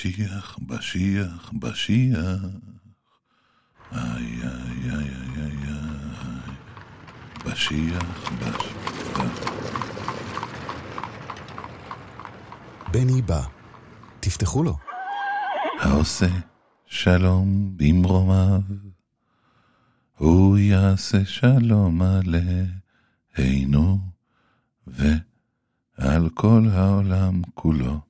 בשיח, בשיח, בשיח. איי, איי, איי, איי, איי, איי. בשיח, בשיח. בני בא. תפתחו לו. העושה שלום במרומיו, הוא יעשה שלום עלינו ועל כל העולם כולו.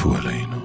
Voorleen.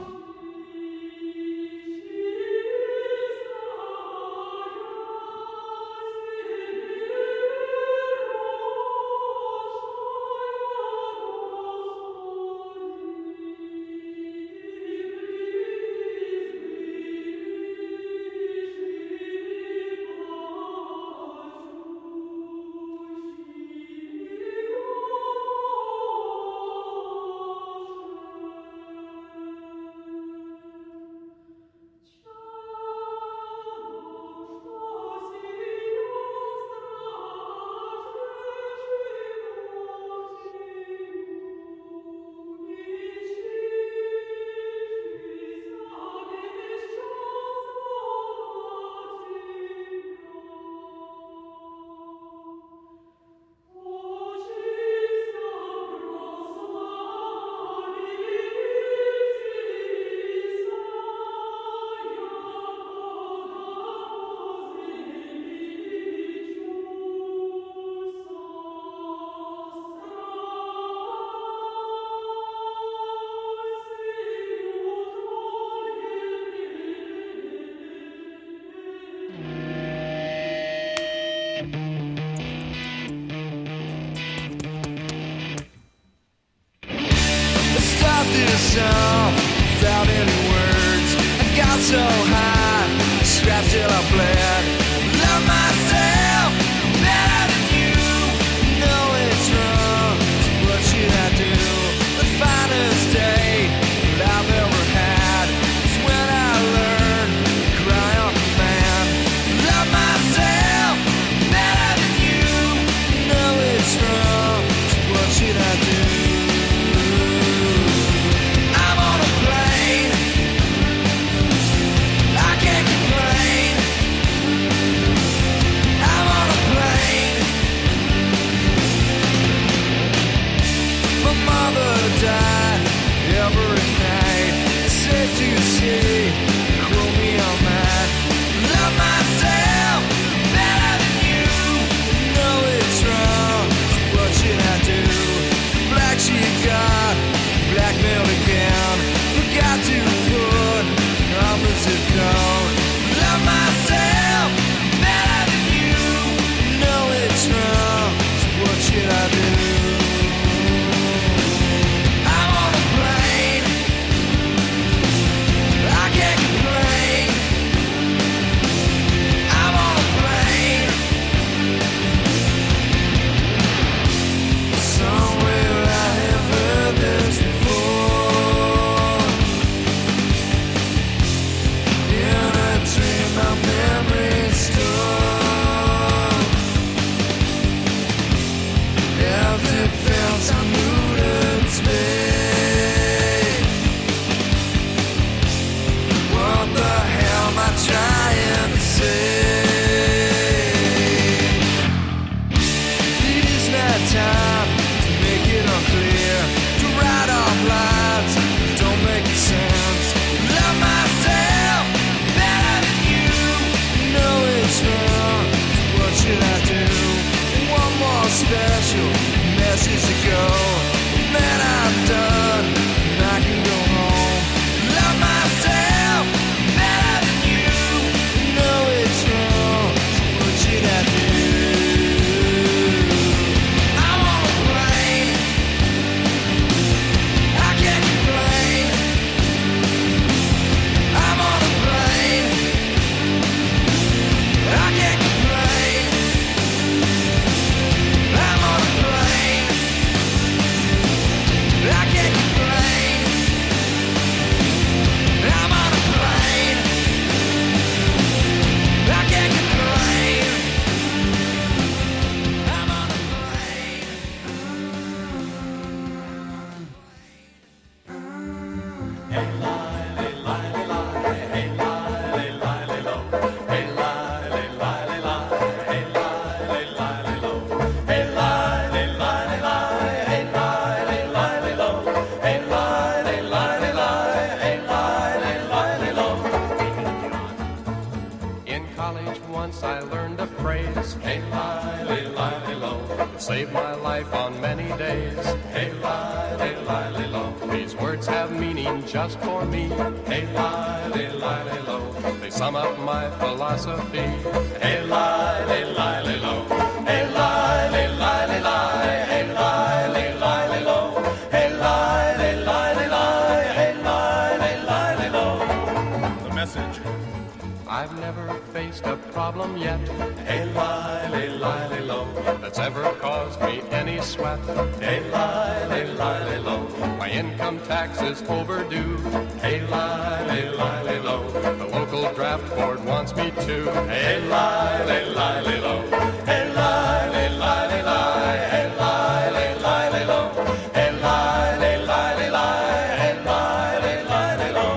too. Hey, lie, lay, lie, lay low. Hey, lie, lay, lie, lay, lie. Hey, lie, lay, lie, lay low. Hey, lie, lay, lie, lay, lie. Hey, lie, lay, lie, lay low.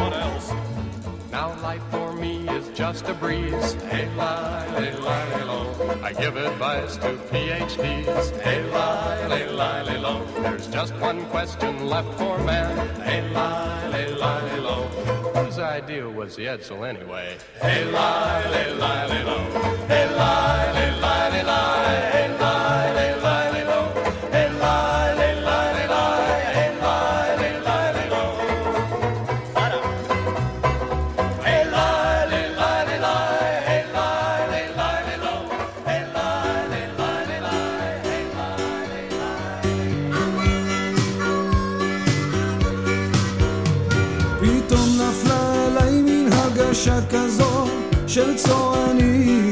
What else? Now life for me is just a breeze. Hey, lie, lay, lie, lay low. I give advice to PhDs. Hey, lie, lay, lie, lay low. There's just one question left for man. Hey, lie, lay, lie, lay low. Whose idea was the Edsel anyway? Hey, lie, lie, lie, lie, lie. 做儿女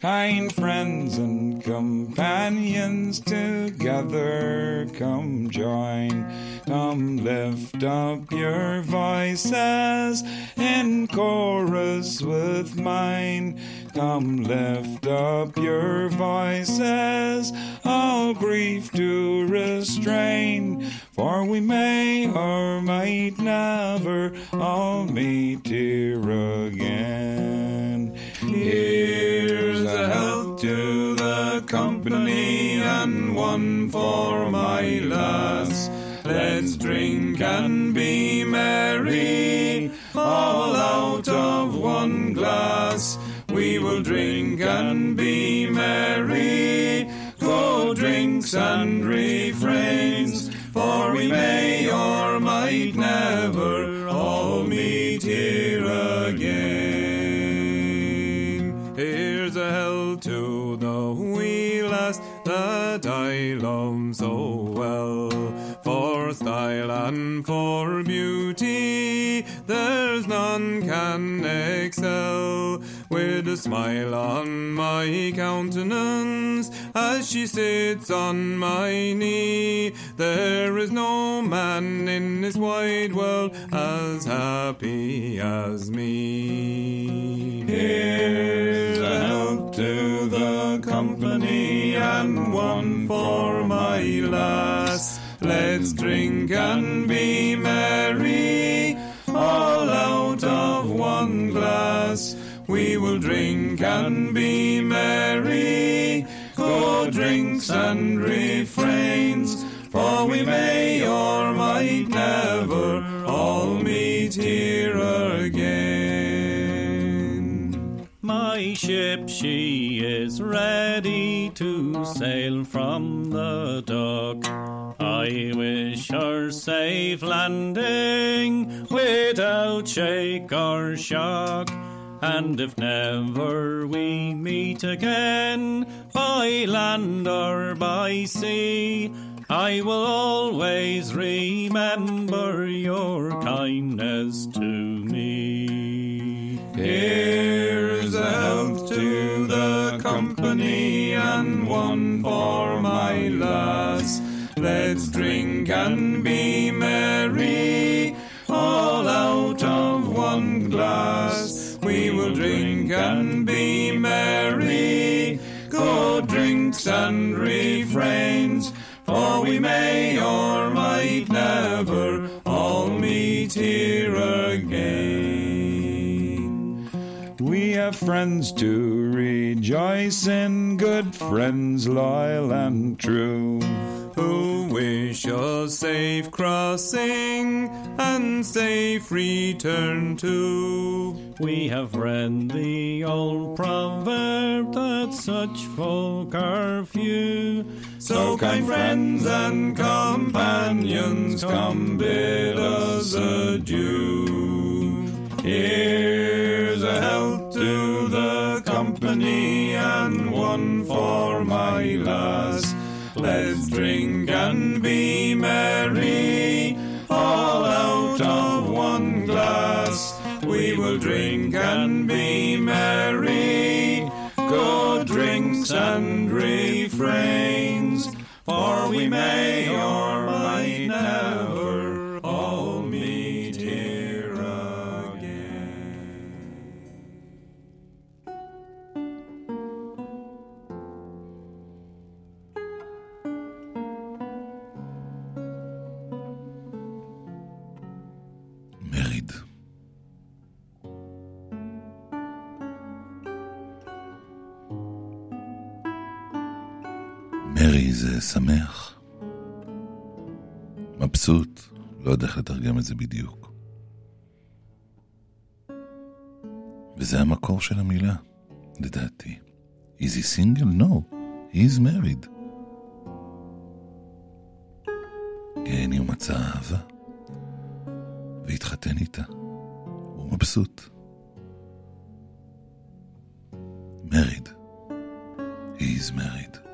Kind friends and companions together come join. Come lift up your voices in chorus with mine. Come lift up your voices, all grief to restrain. For we may or might never all meet here again. Here's health to the company and one for my lass. Let's drink and be merry, all out of one glass. We will drink and be merry, go drinks and refrains, for we may or might never love so well. For style and for beauty, there's none can excel. With a smile on my countenance, as she sits on my knee, there is no man in this wide world as happy as me. Here's a help to the company and one for my lass. Let's drink and be merry, all out of one glass. We will drink and be merry, go drinks and refrains, for we may or might never all meet here again. My ship, she is ready to sail from the dock. I wish her safe landing without shake or shock. And if never we meet again, by land or by sea, I will always remember your kindness to me. Here's a health to the company and one for my lass. Let's drink and be merry, all out of one glass. We will drink and be merry, go drinks and refrains, for we may or might never all meet here again. We have friends to rejoice in, good friends loyal and true, who wish us safe crossing and safe return too. We have read the old proverb that such folk are few. So kind friends and companions, come bid us adieu. Here's a health to the company and one for my lass. Let's drink and be merry, all out of one glass. We will drink and be merry, go drinks and refrains, for we may or might never לא יודע איך לתרגם את זה בדיוק. וזה המקור של המילה, לדעתי. Is he single? No, he is married. כן, הוא מצא אהבה, והתחתן איתה. הוא מבסוט. married. He is married.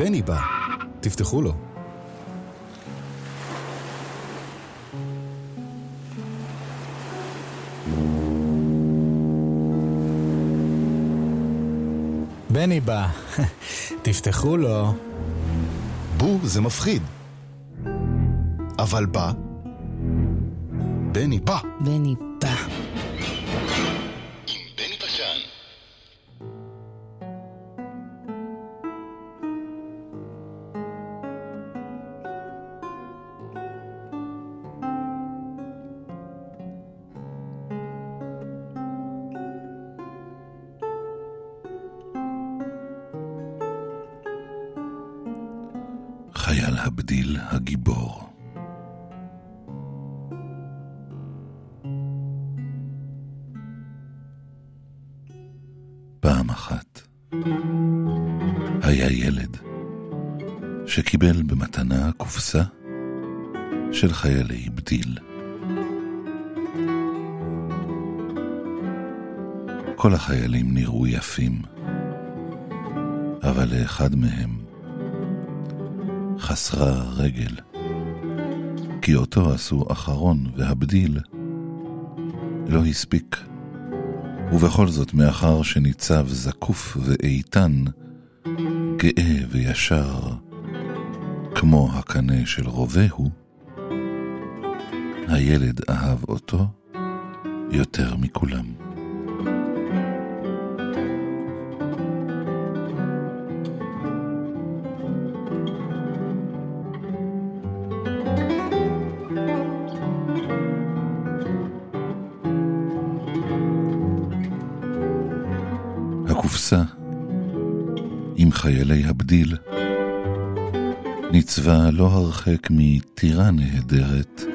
בני בא, תפתחו לו. בני בא, תפתחו לו. בו זה מפחיד. אבל בא, בני בא. בני חיילי בדיל. כל החיילים נראו יפים, אבל לאחד מהם חסרה רגל, כי אותו עשו אחרון והבדיל לא הספיק. ובכל זאת, מאחר שניצב זקוף ואיתן, גאה וישר, כמו הקנה של רובהו, הילד אהב אותו יותר מכולם. הקופסה עם חיילי הבדיל ניצבה לא הרחק מטירה נהדרת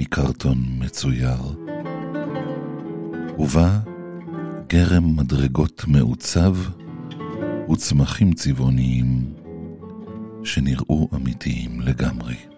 מקרטון מצויר, ובה גרם מדרגות מעוצב וצמחים צבעוניים שנראו אמיתיים לגמרי.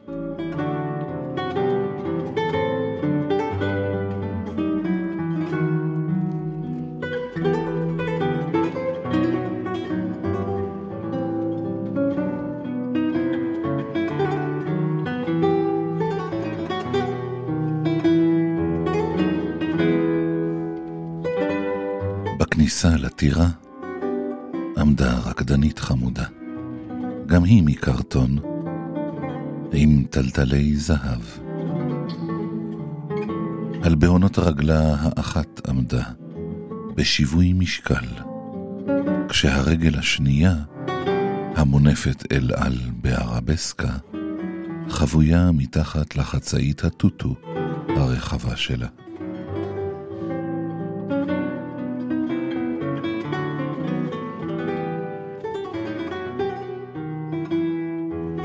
טלטלי זהב. על בהונות רגלה האחת עמדה, בשיווי משקל, כשהרגל השנייה, המונפת אל על בערבסקה, חבויה מתחת לחצאית הטוטו הרחבה שלה.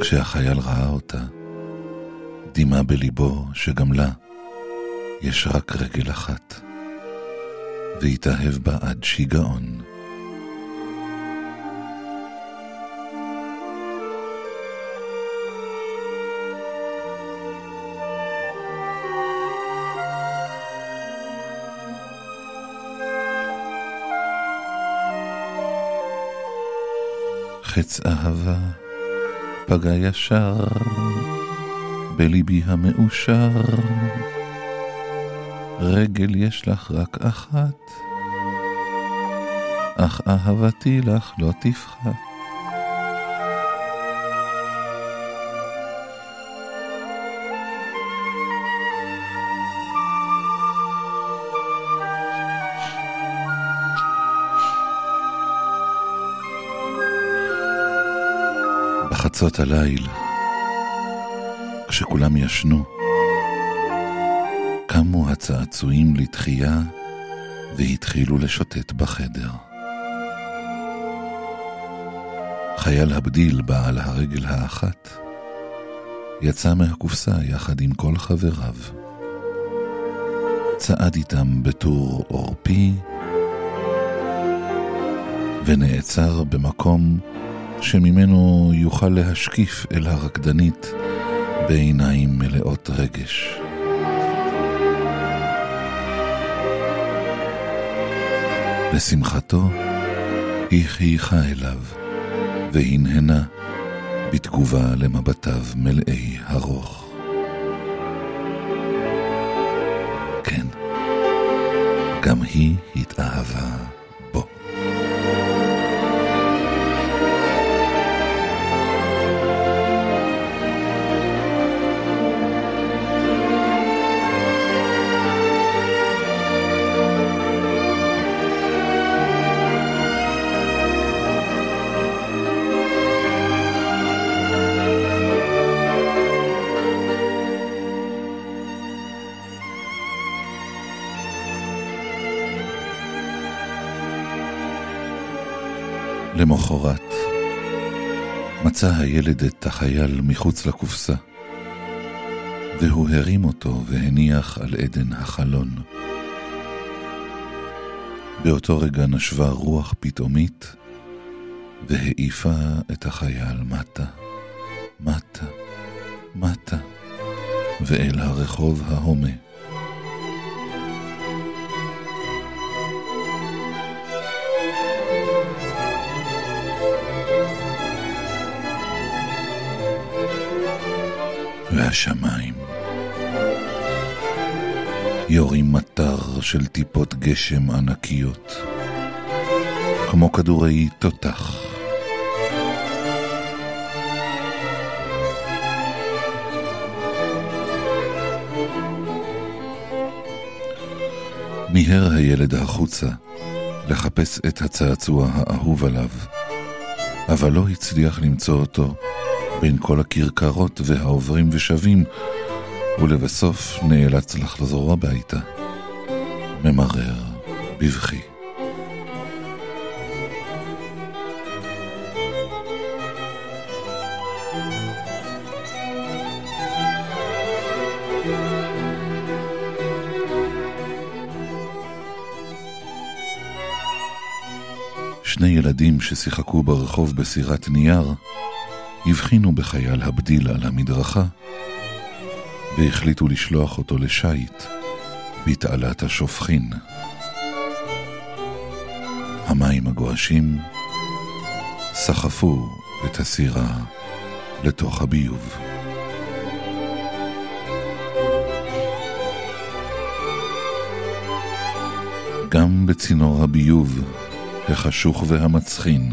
כשהחייל ראה אותה, בליבו שגם לה יש רק רגל אחת, והתאהב בה עד שיגעון. חץ אהבה פגע ישר בליבי המאושר. רגל יש לך רק אחת, אך אהבתי לך לא תפחת. בחצות הליל, כשכולם ישנו, קמו הצעצועים לתחייה והתחילו לשוטט בחדר. חייל הבדיל בעל הרגל האחת יצא מהקופסה יחד עם כל חבריו. צעד איתם בטור עורפי ונעצר במקום שממנו יוכל להשקיף אל הרקדנית בעיניים מלאות רגש. לשמחתו, היא חייכה אליו, והנהנה בתגובה למבטיו מלאי הרוך. כן, גם היא התאהבה. למחרת, מצא הילד את החייל מחוץ לקופסה, והוא הרים אותו והניח על עדן החלון. באותו רגע נשבה רוח פתאומית, והעיפה את החייל מטה, מטה, מטה, ואל הרחוב ההומה. והשמיים. יורים מטר של טיפות גשם ענקיות, כמו כדורי תותח. מיהר הילד החוצה לחפש את הצעצוע האהוב עליו, אבל לא הצליח למצוא אותו בין כל הכרכרות והעוברים ושבים, ולבסוף נאלץ לחזור הביתה, ממרר בבכי. שני ילדים ששיחקו ברחוב בסירת נייר הבחינו בחייל הבדיל על המדרכה והחליטו לשלוח אותו לשייט בתעלת השופכין. המים הגועשים סחפו את הסירה לתוך הביוב. גם בצינור הביוב, החשוך והמצחין,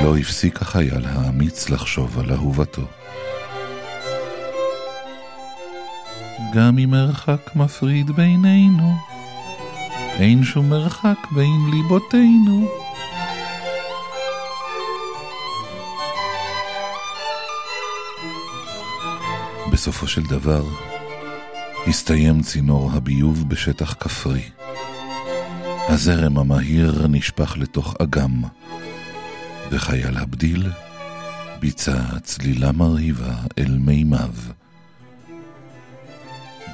לא הפסיק החייל האמיץ לחשוב על אהובתו. גם אם מרחק מפריד בינינו, אין שום מרחק בין ליבותינו. בסופו של דבר, הסתיים צינור הביוב בשטח כפרי. הזרם המהיר נשפך לתוך אגם, וחייל הבדיל ביצע צלילה מרהיבה אל מימיו.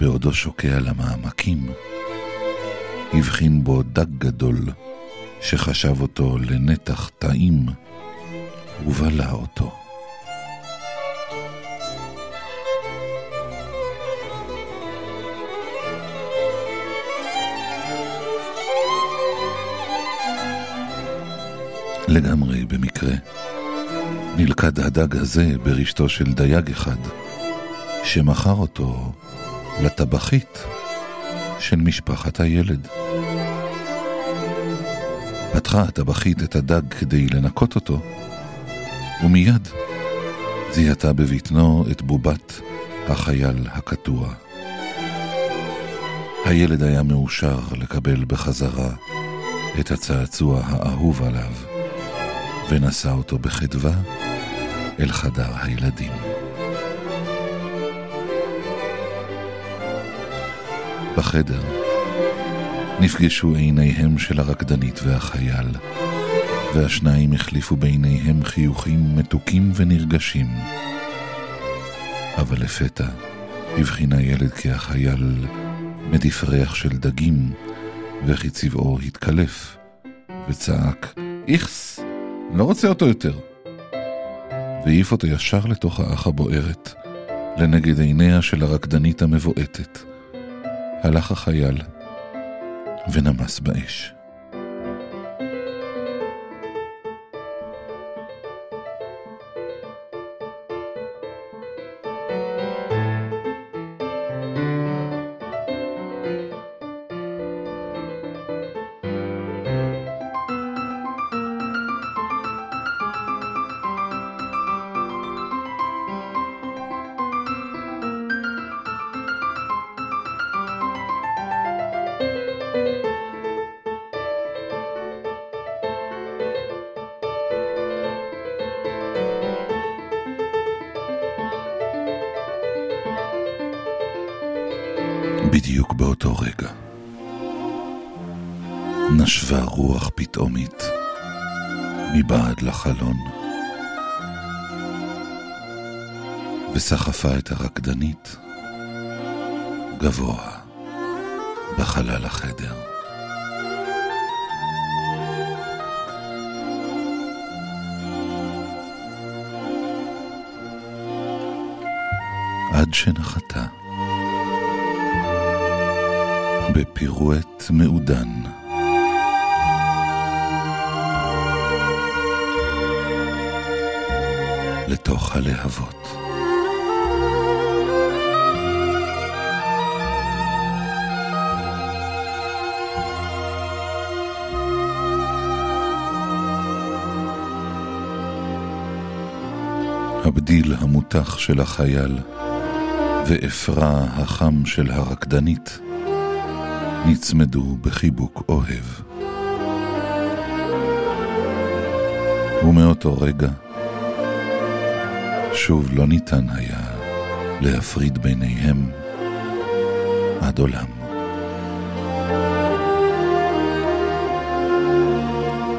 בעודו שוקע למעמקים, הבחין בו דג גדול, שחשב אותו לנתח טעים, ובלע אותו. לגמרי במקרה. נלכד הדג הזה ברשתו של דייג אחד, שמכר אותו לטבחית של משפחת הילד. פתחה הטבחית את הדג כדי לנקות אותו, ומיד זיהתה בבטנו את בובת החייל הקטוע. הילד היה מאושר לקבל בחזרה את הצעצוע האהוב עליו. ונשא אותו בחדווה אל חדר הילדים. בחדר נפגשו עיניהם של הרקדנית והחייל, והשניים החליפו בעיניהם חיוכים מתוקים ונרגשים. אבל לפתע הבחין הילד כי החייל מדיף ריח של דגים, וכי צבעו התקלף, וצעק, איכס! לא רוצה אותו יותר. והעיף אותו ישר לתוך האח הבוערת, לנגד עיניה של הרקדנית המבועטת. הלך החייל ונמס באש. וסחפה את הרקדנית גבוה בחלל החדר. עד שנחתה בפירואט מעודן. לתוך הלהבות. הבדיל המותח של החייל ואפרה החם של הרקדנית נצמדו בחיבוק אוהב. ומאותו רגע שוב לא ניתן היה להפריד ביניהם עד עולם.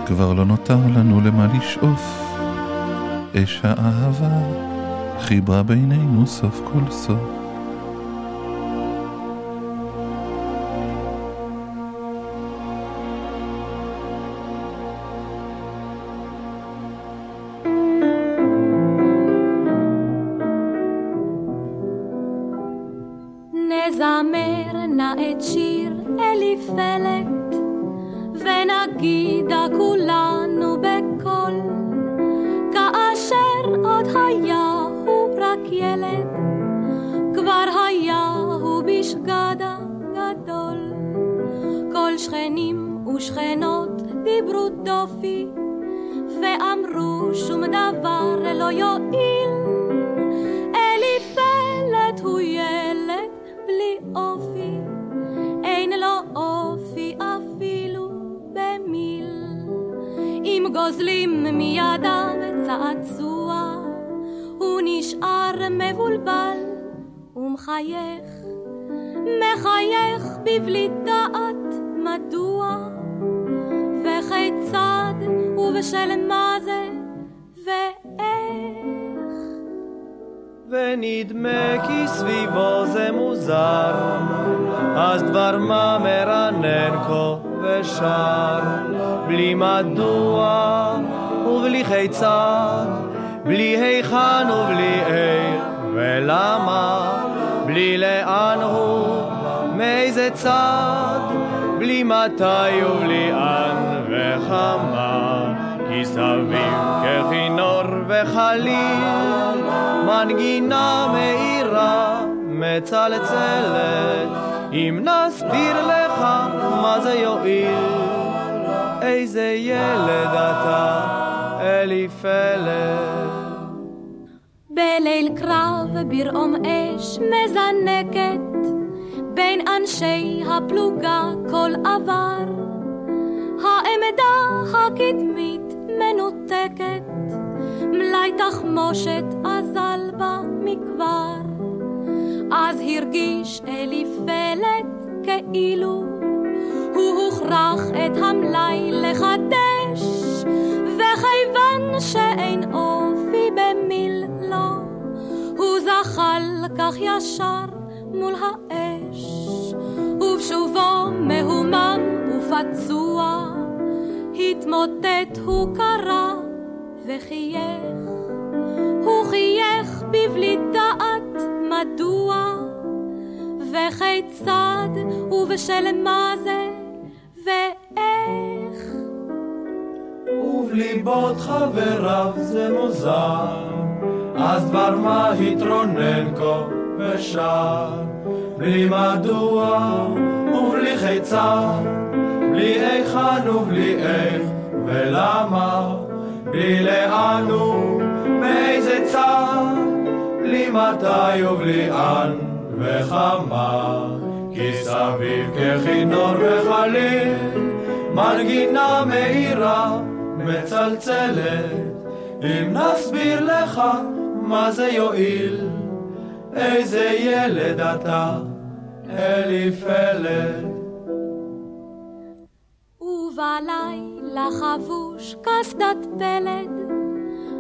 כבר לא נותר לנו למה לשאוף, אש האהבה חיברה בינינו סוף כל סוף. מחייך בבלי דעת מדוע, וכיצד? ובשל מה זה? ואיך. ונדמה כי סביבו זה מוזר, אז דבר מה מרנן כה ושר, בלי מדוע ובלי כיצד, בלי היכן ובלי איך ולמה, בלי לאן הוא, מאיזה צד, בלי מתי ובלי אן וכמה, כי סביב ככינור וחליל, מנגינה מאירה מצלצלת, אם נסביר לך מה זה יועיל, איזה ילד אתה, אליפלת. בליל קרב ברעום אש מזנקת, בין אנשי הפלוגה כל עבר. העמדה הקדמית מנותקת, מלאי תחמושת אזל בה מכבר. אז הרגיש אליפלת כאילו הוא הוכרח את המלאי לחדש, וכיוון שאין אופי במיל לו, הוא זחל כך ישר מול האש, ובשובו מהומם ופצוע, התמוטט הוא קרא וחייך, הוא חייך בבלי דעת מדוע, וכיצד ובשל מה זה ואיך. ובליבות חבריו זה מוזר, אז דבר מה התרונן כה ושר, בלי מדוע ובלי כיצד, בלי היכן ובלי איך ולמה, בלי לאן ומאיזה צד, בלי מתי ובלי אן וכמה, כי סביב ככינור וחליל, מנגינה מאירה מצלצלת, אם נסביר לך מה זה יועיל, איזה ילד אתה, אליפלת. ובלילה חבוש קסדת פלד,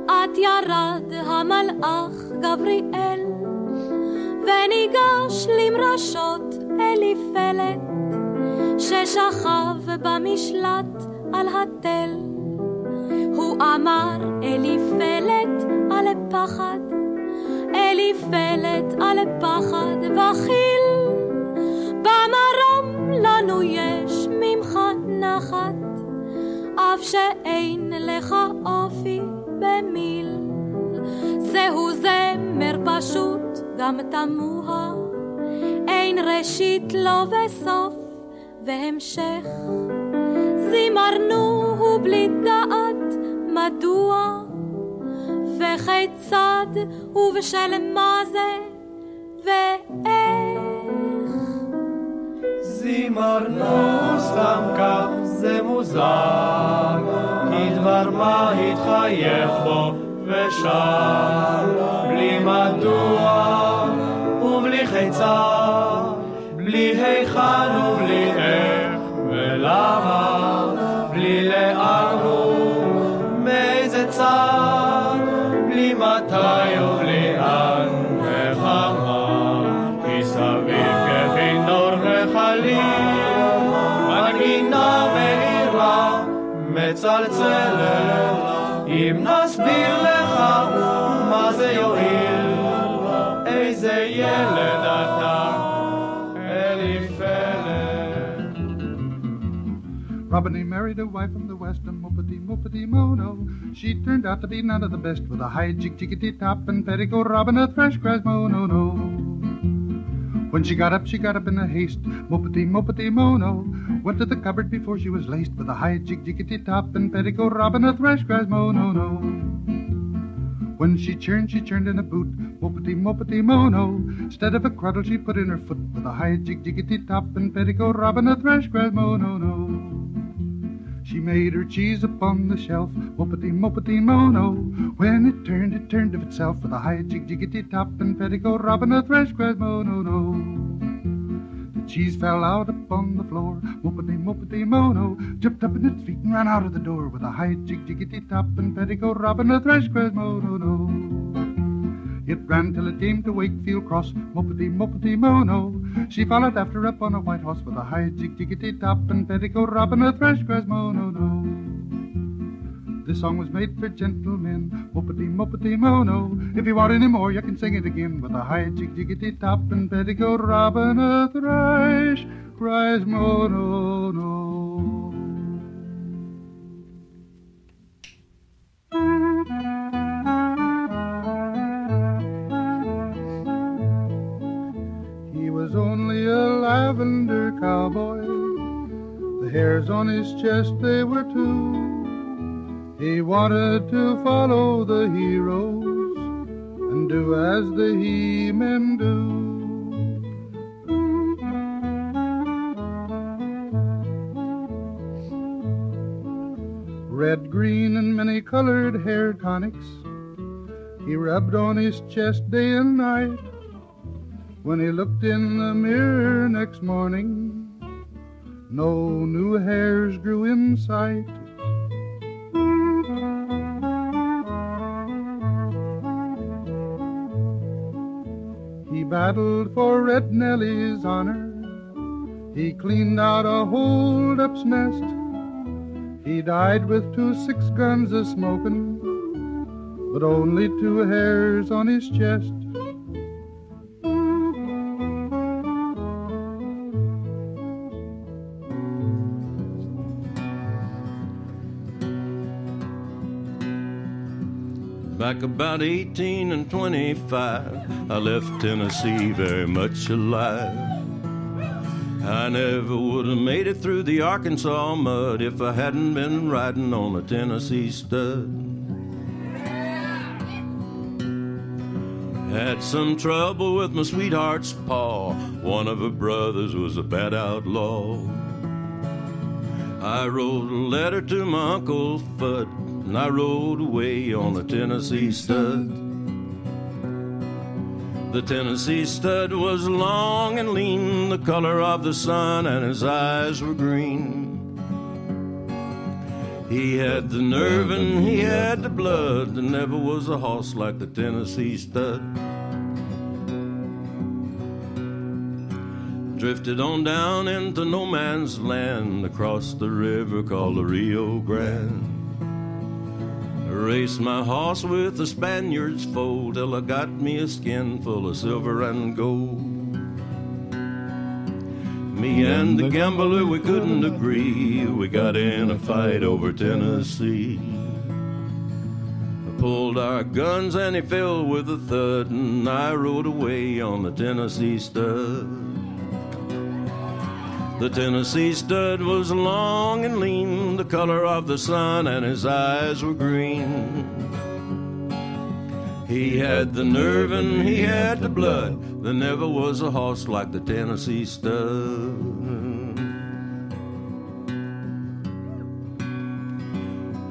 את ירד המלאך גבריאל, וניגש למרשות אליפלת, ששכב במשלט על התל. הוא אמר אליפלת על פחד, אליפלת על פחד וחיל, במרום לנו יש ממך נחת, אף שאין לך אופי במיל. זהו זמר פשוט, גם תמוה, אין ראשית לו וסוף והמשך. זימרנו בלי דעת מדוע וכיצד ובשל מה זה ואיך. זימרנו סתם כך זה מוזר, כי דבר מה התחייך בו ושר, בלי מדוע ובלי חיצה, בלי היכן Robin he married a wife from the west, a muppety muppety mono. She turned out to be none of the best, with a high jig jiggity top and petticoat robin a thrush cries mono no. When she got up, she got up in a haste, muppety muppety mono. Went to the cupboard before she was laced, with a high jig jiggity top and petticoat robin a thrush cries mono no. When she churned, she churned in a boot, muppety muppety mono. Instead of a cradle, she put in her foot, with a high jig jiggity top and petticoat robin a thrush cries mono no. She made her cheese upon the shelf, whoopity moppity mono. When it turned, it turned of itself with a high jig jiggity top and petticoat robin a thresh cries mono no. The cheese fell out upon the floor, whoopity moppity mono. Jumped up in its feet and ran out of the door with a high jig jiggity top and petticoat robin a thresh cries mono no. It ran till it came to Wakefield Cross, moppity moppity mono. She followed after up on a white horse with a high jig jiggity top and petticoat robin a thresh cries mono no. This song was made for gentlemen, moppity moppity mono. If you want any more, you can sing it again with a high jig jiggity top and petticoat robin a thresh cries mono no. Hairs on his chest, they were two. He wanted to follow the heroes and do as the he-men do. Red, green, and many colored hair tonics he rubbed on his chest day and night. When he looked in the mirror next morning, no new hairs grew in sight. He battled for Red Nellie's honor. He cleaned out a hold-up's nest. He died with two six guns a smoking, but only two hairs on his chest. Back about 18 and 25, I left Tennessee very much alive. I never would have made it through the Arkansas mud if I hadn't been riding on a Tennessee stud. Had some trouble with my sweetheart's paw. One of her brothers was a bad outlaw. I wrote a letter to my Uncle Fudd, and I rode away on the Tennessee stud. The Tennessee stud was long and lean, the color of the sun, and his eyes were green. He had the nerve and he had the blood. There never was a horse like the Tennessee stud. Drifted on down into no man's land across the river called the Rio Grande. Raced my horse with the Spaniard's foal till I got me a skin full of silver and gold. Me and the gambler, we couldn't agree. We got in a fight over Tennessee. I pulled our guns and he fell with a thud, and I rode away on the Tennessee stud. The Tennessee stud was long and lean, the color of the sun, and his eyes were green. He had the nerve and he had the blood. There never was a horse like the Tennessee stud.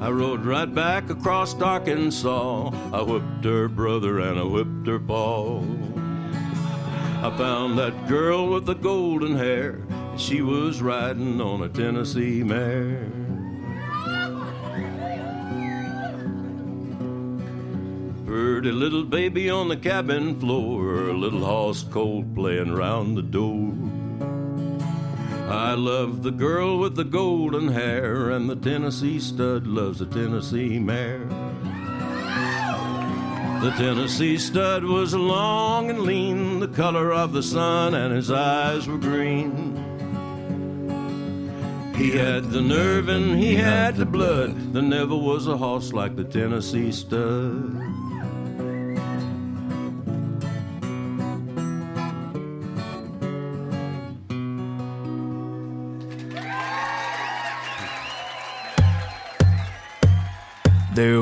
I rode right back across Arkansas. I whipped her brother and I whipped her paw. I found that girl with the golden hair. She was riding on a Tennessee mare. A little baby on the cabin floor, a little horse cold playing round the door. I love the girl with the golden hair, and the Tennessee stud loves the Tennessee mare. The Tennessee stud was long and lean, the color of the sun, and his eyes were green. He had the nerve and he had the blood. There never was a horse like the Tennessee stud. There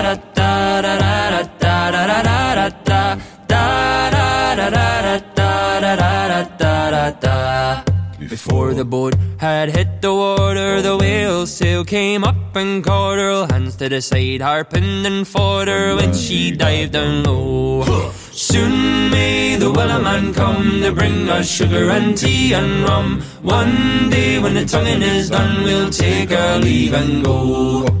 da before the boat had hit the water, the whale's tail came up and caught her. Hands to the side, harping and fought her when she dived down low. Soon may the Wellerman come to bring us sugar and tea and rum. One day when the tonguing is done, we'll take our leave and go.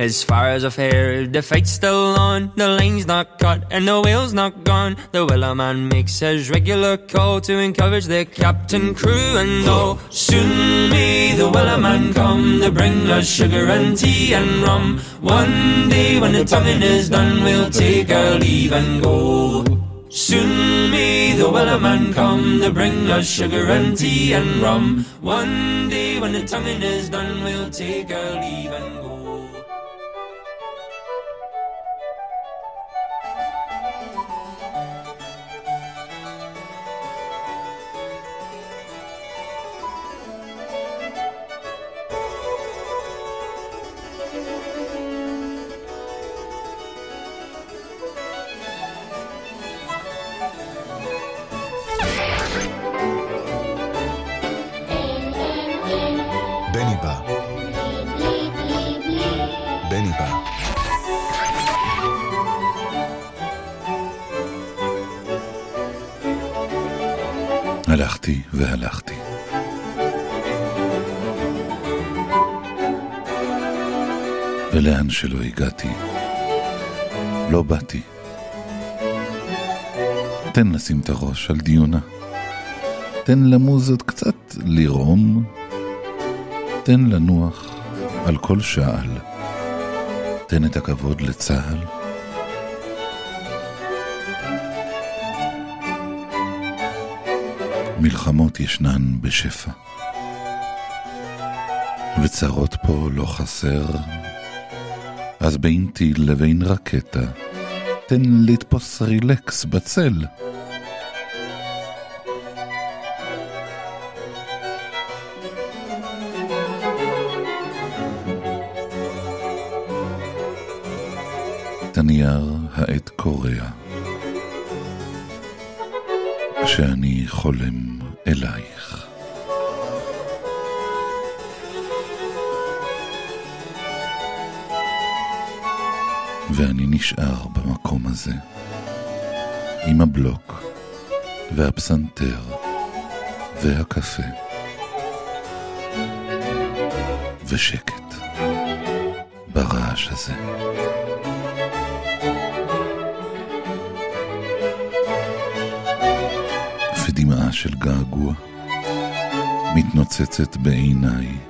As far as I've heard, the fight's still on. The line's not cut and the whale's not gone. The Wellerman makes his regular call to encourage the captain, crew, and all. Soon may the whaler man come to bring us sugar and tea and rum. One day when the tonguing is done, we'll take our leave and go. Soon may the Wellerman come to bring us sugar and tea and rum. One day when the tonguing is done, we'll take our leave and שלא הגעתי, לא באתי. תן לשים את הראש על דיונה. תן למוזות קצת לרעום. תן לנוח על כל שעל. תן את הכבוד לצה"ל. מלחמות ישנן בשפע. וצרות פה לא חסר, אז בין טיל לבין רקטה, תן לתפוס רילקס בצל. את הנייר העט קורע, כשאני חולם אלייך. ואני נשאר במקום הזה, עם הבלוק, והפסנתר, והקפה, ושקט ברעש הזה. ודמעה של געגוע מתנוצצת בעיניי.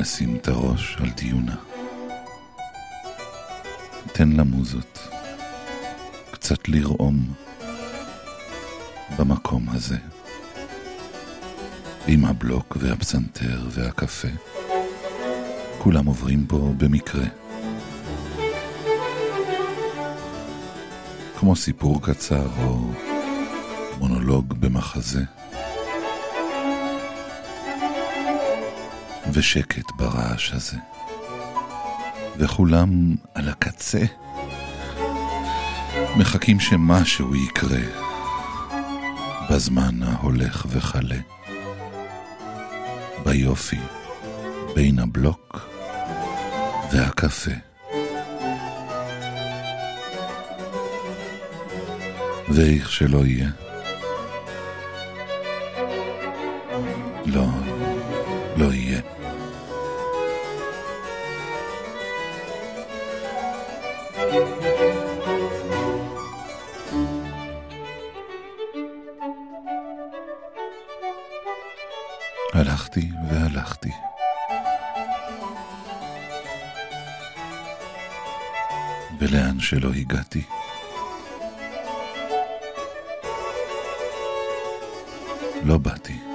לשים את הראש על דיונה. תן למוזות קצת לרעום במקום הזה. עם הבלוק והפסנתר והקפה. כולם עוברים פה במקרה. כמו סיפור קצר או מונולוג במחזה. ושקט ברעש הזה. וכולם על הקצה מחכים שמשהו יקרה בזמן ההולך וכלה. ביופי בין הבלוק והקפה. ואיך שלא יהיה. לא, לא יהיה. שלא הגעתי. לא באתי.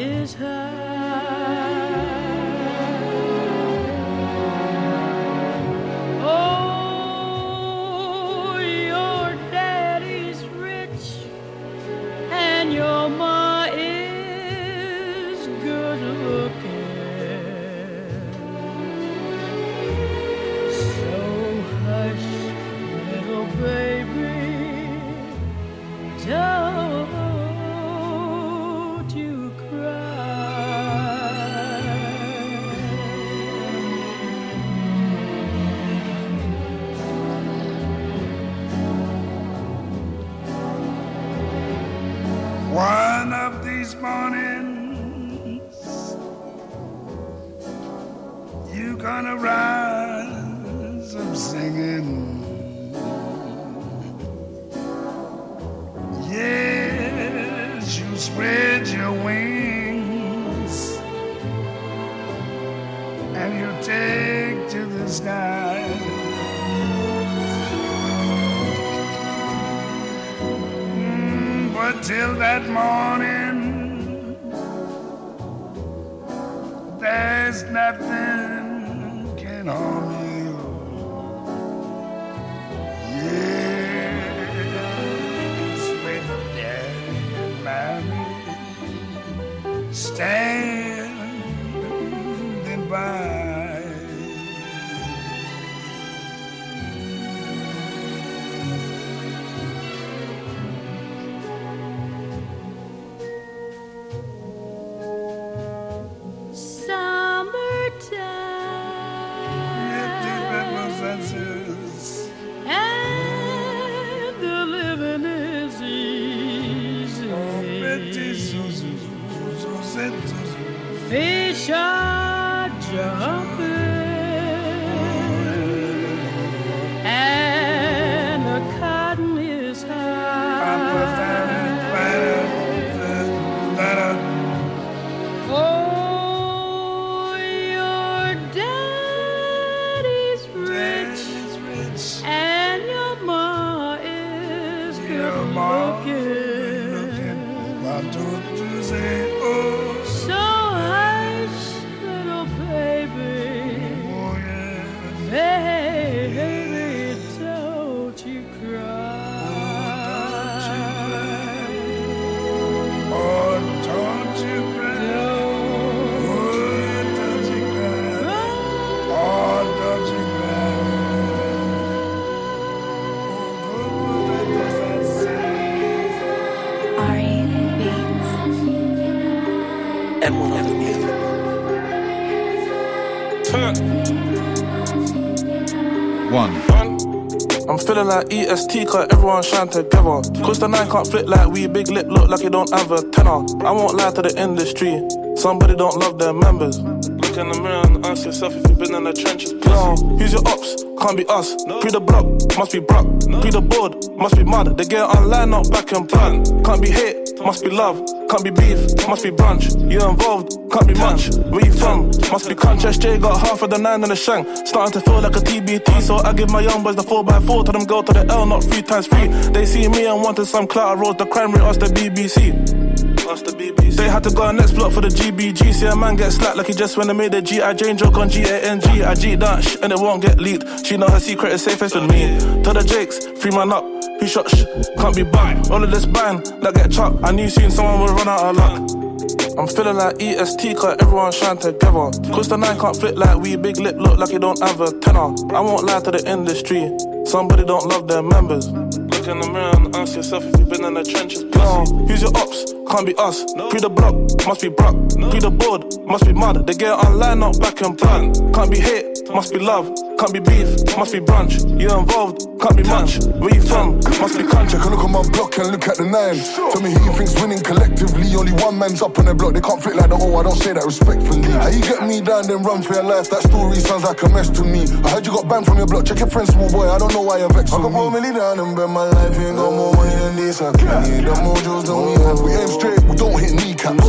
Is high. Feeling like EST, cause everyone shine together. Cause the nine can't flip like we, big lip look like you don't have a tenor. I won't lie to the industry, somebody don't love their members. Look in the mirror and ask yourself if you've been in the trenches. Yo, who's your ops? Can't be us. Pre the block, must be Brock. Pre the board, must be mud. They get online, not back and plan. Can't be hate, must be love. Can't be beef, must be brunch. You involved, can't be much. Where you from? Must be crunch. SJ got half of the nine in the shank. Starting to feel like a TBT, so I give my young boys the 4x4. Tell them go to the L, not three times three. They see me and wanted some clout. I rose the crime rate, us the BBC. The They had to go on next block for the GBG. See a man get slapped like he just when they made the G.I. Jane joke on G-A-N-G. I G that sh- and it won't get leaked. She know her secret is safest with me. Tell the Jakes, free man up. Who shot sh- can't be bugged. All of this bang, that get chopped. I knew soon someone would run out of luck. I'm feeling like EST, cause everyone shine together. Cause the nine can't flip like we, big lip look like you don't have a tenor. I won't lie to the industry, somebody don't love their members. Look in the mirror and ask yourself if you've been in the trenches. Yo, who's your ops? Can't be us. Pre the block, must be Brock. Pre the board, must be mud. They get online, not back and plan. Can't be hate, must be love. Can't be beef, must be brunch. You involved, can't be much. Where you from? Must be country. Check a look at my block and look at the nine. Tell me who you think's winning collectively. Only one man's up on the block. They can't flip like the O. I don't say that respectfully. How you get me down, then run for your life? That story sounds like a mess to me. I heard you got banned from your block. Check your friends, small boy. I don't know know why you're vexed I could put a million down and bet my life ain't got more money than this. I need the mojos than we have. We aim straight, don't hit kneecaps.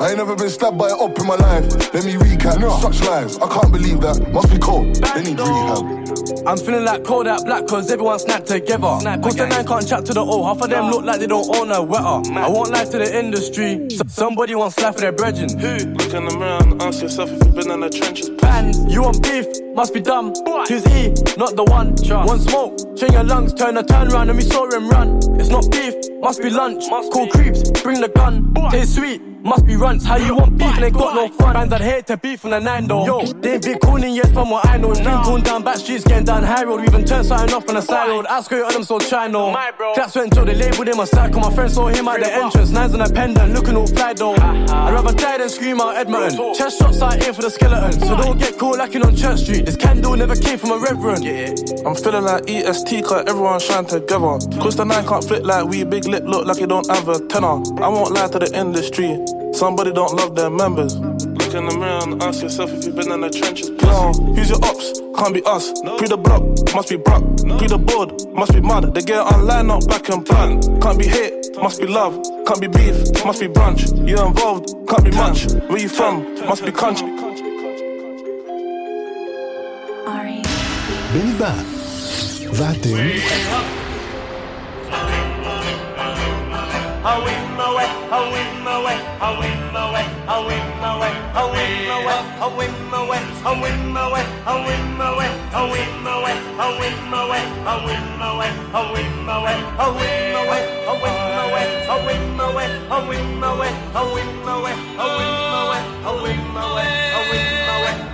I ain't never been stabbed by an op in my life. Let me recap. Such lies, I can't believe that. Must be cold. They need rehab. I'm feeling like cold out black cause everyone snapped together. Cause the nine can't chat to the O. Half of them look like they don't own a wetter. I won't lie to the industry. S- somebody wants life for their brethren. Who? Look in the mirror and ask yourself if you've been in the trenches. And you want beef? Must be dumb. Who's he? Not the one. One smoke, chain your lungs, turn a turn round and we saw him run. It's not beef, must be lunch. Cool creeps, bring the gun. Taste sweet, must be runts. How you want beef and ain't got no fun? Fans I'd hate to beef on the nine though. Yo, they ain't big cooning yet from what I know. It's been cooled down back streets, getting down high road. We even turned something off on the side road. Ask her on them so try no. Claps went until they labeled him a psycho. My friend saw him at the entrance. Nines on a pendant, looking all fly though. I'd rather die than scream out Edmonton. Chest shots I aim for the skeleton. So don't get caught lacking on Church Street. This candle never came from a reverend. I'm feeling like EST cause everyone shine together. Cause the nine can't flip like we big lip look like you don't have a tenor. I won't lie to the industry. Somebody don't love their members. Look in the mirror and ask yourself if you've been in the trenches. No, who's your ops? Can't be us. Pre the block, must be Brock. Pre the board, must be mud. They get online, not back and plan. Can't be hate, must be love. Can't be beef, must be brunch. You're involved, can't be much. Where you from? Must be country. בני בא, ואתם a whim away, a whim away, a whim away, a whim away, a whim away, a whim away, a whim away, a whim away, a whim away, a whim away, a whim away, a whim away, a whim away, a whim away, a whim away, a whim away, a whim away, a whim away, a whim away, a whim away.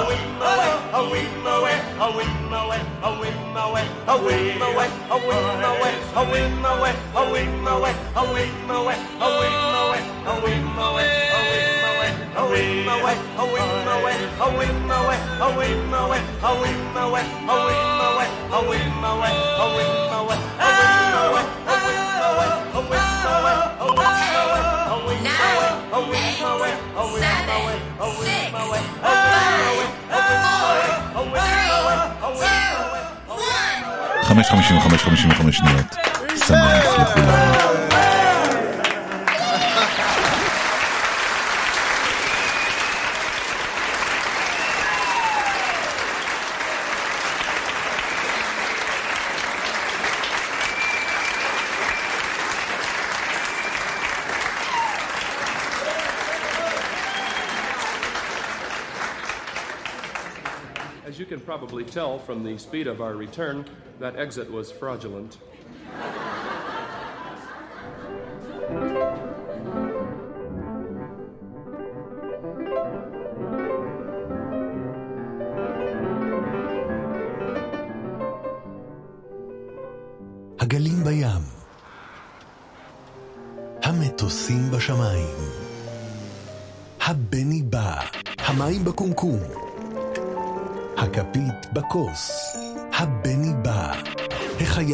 Oh, חמש חמישים וחמש חמישים וחמש שניות. שמח לכולם. Probably tell from the speed of our return, that exit was fraudulent.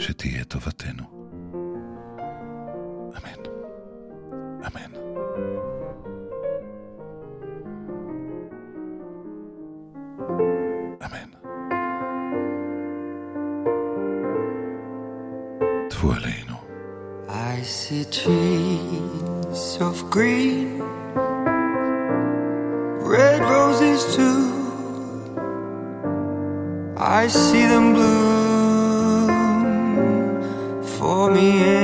שתהיה טובתנו, אמן, אמן. אמן. טפו עלינו. I see trees of green, red roses too. I see them bloom me in.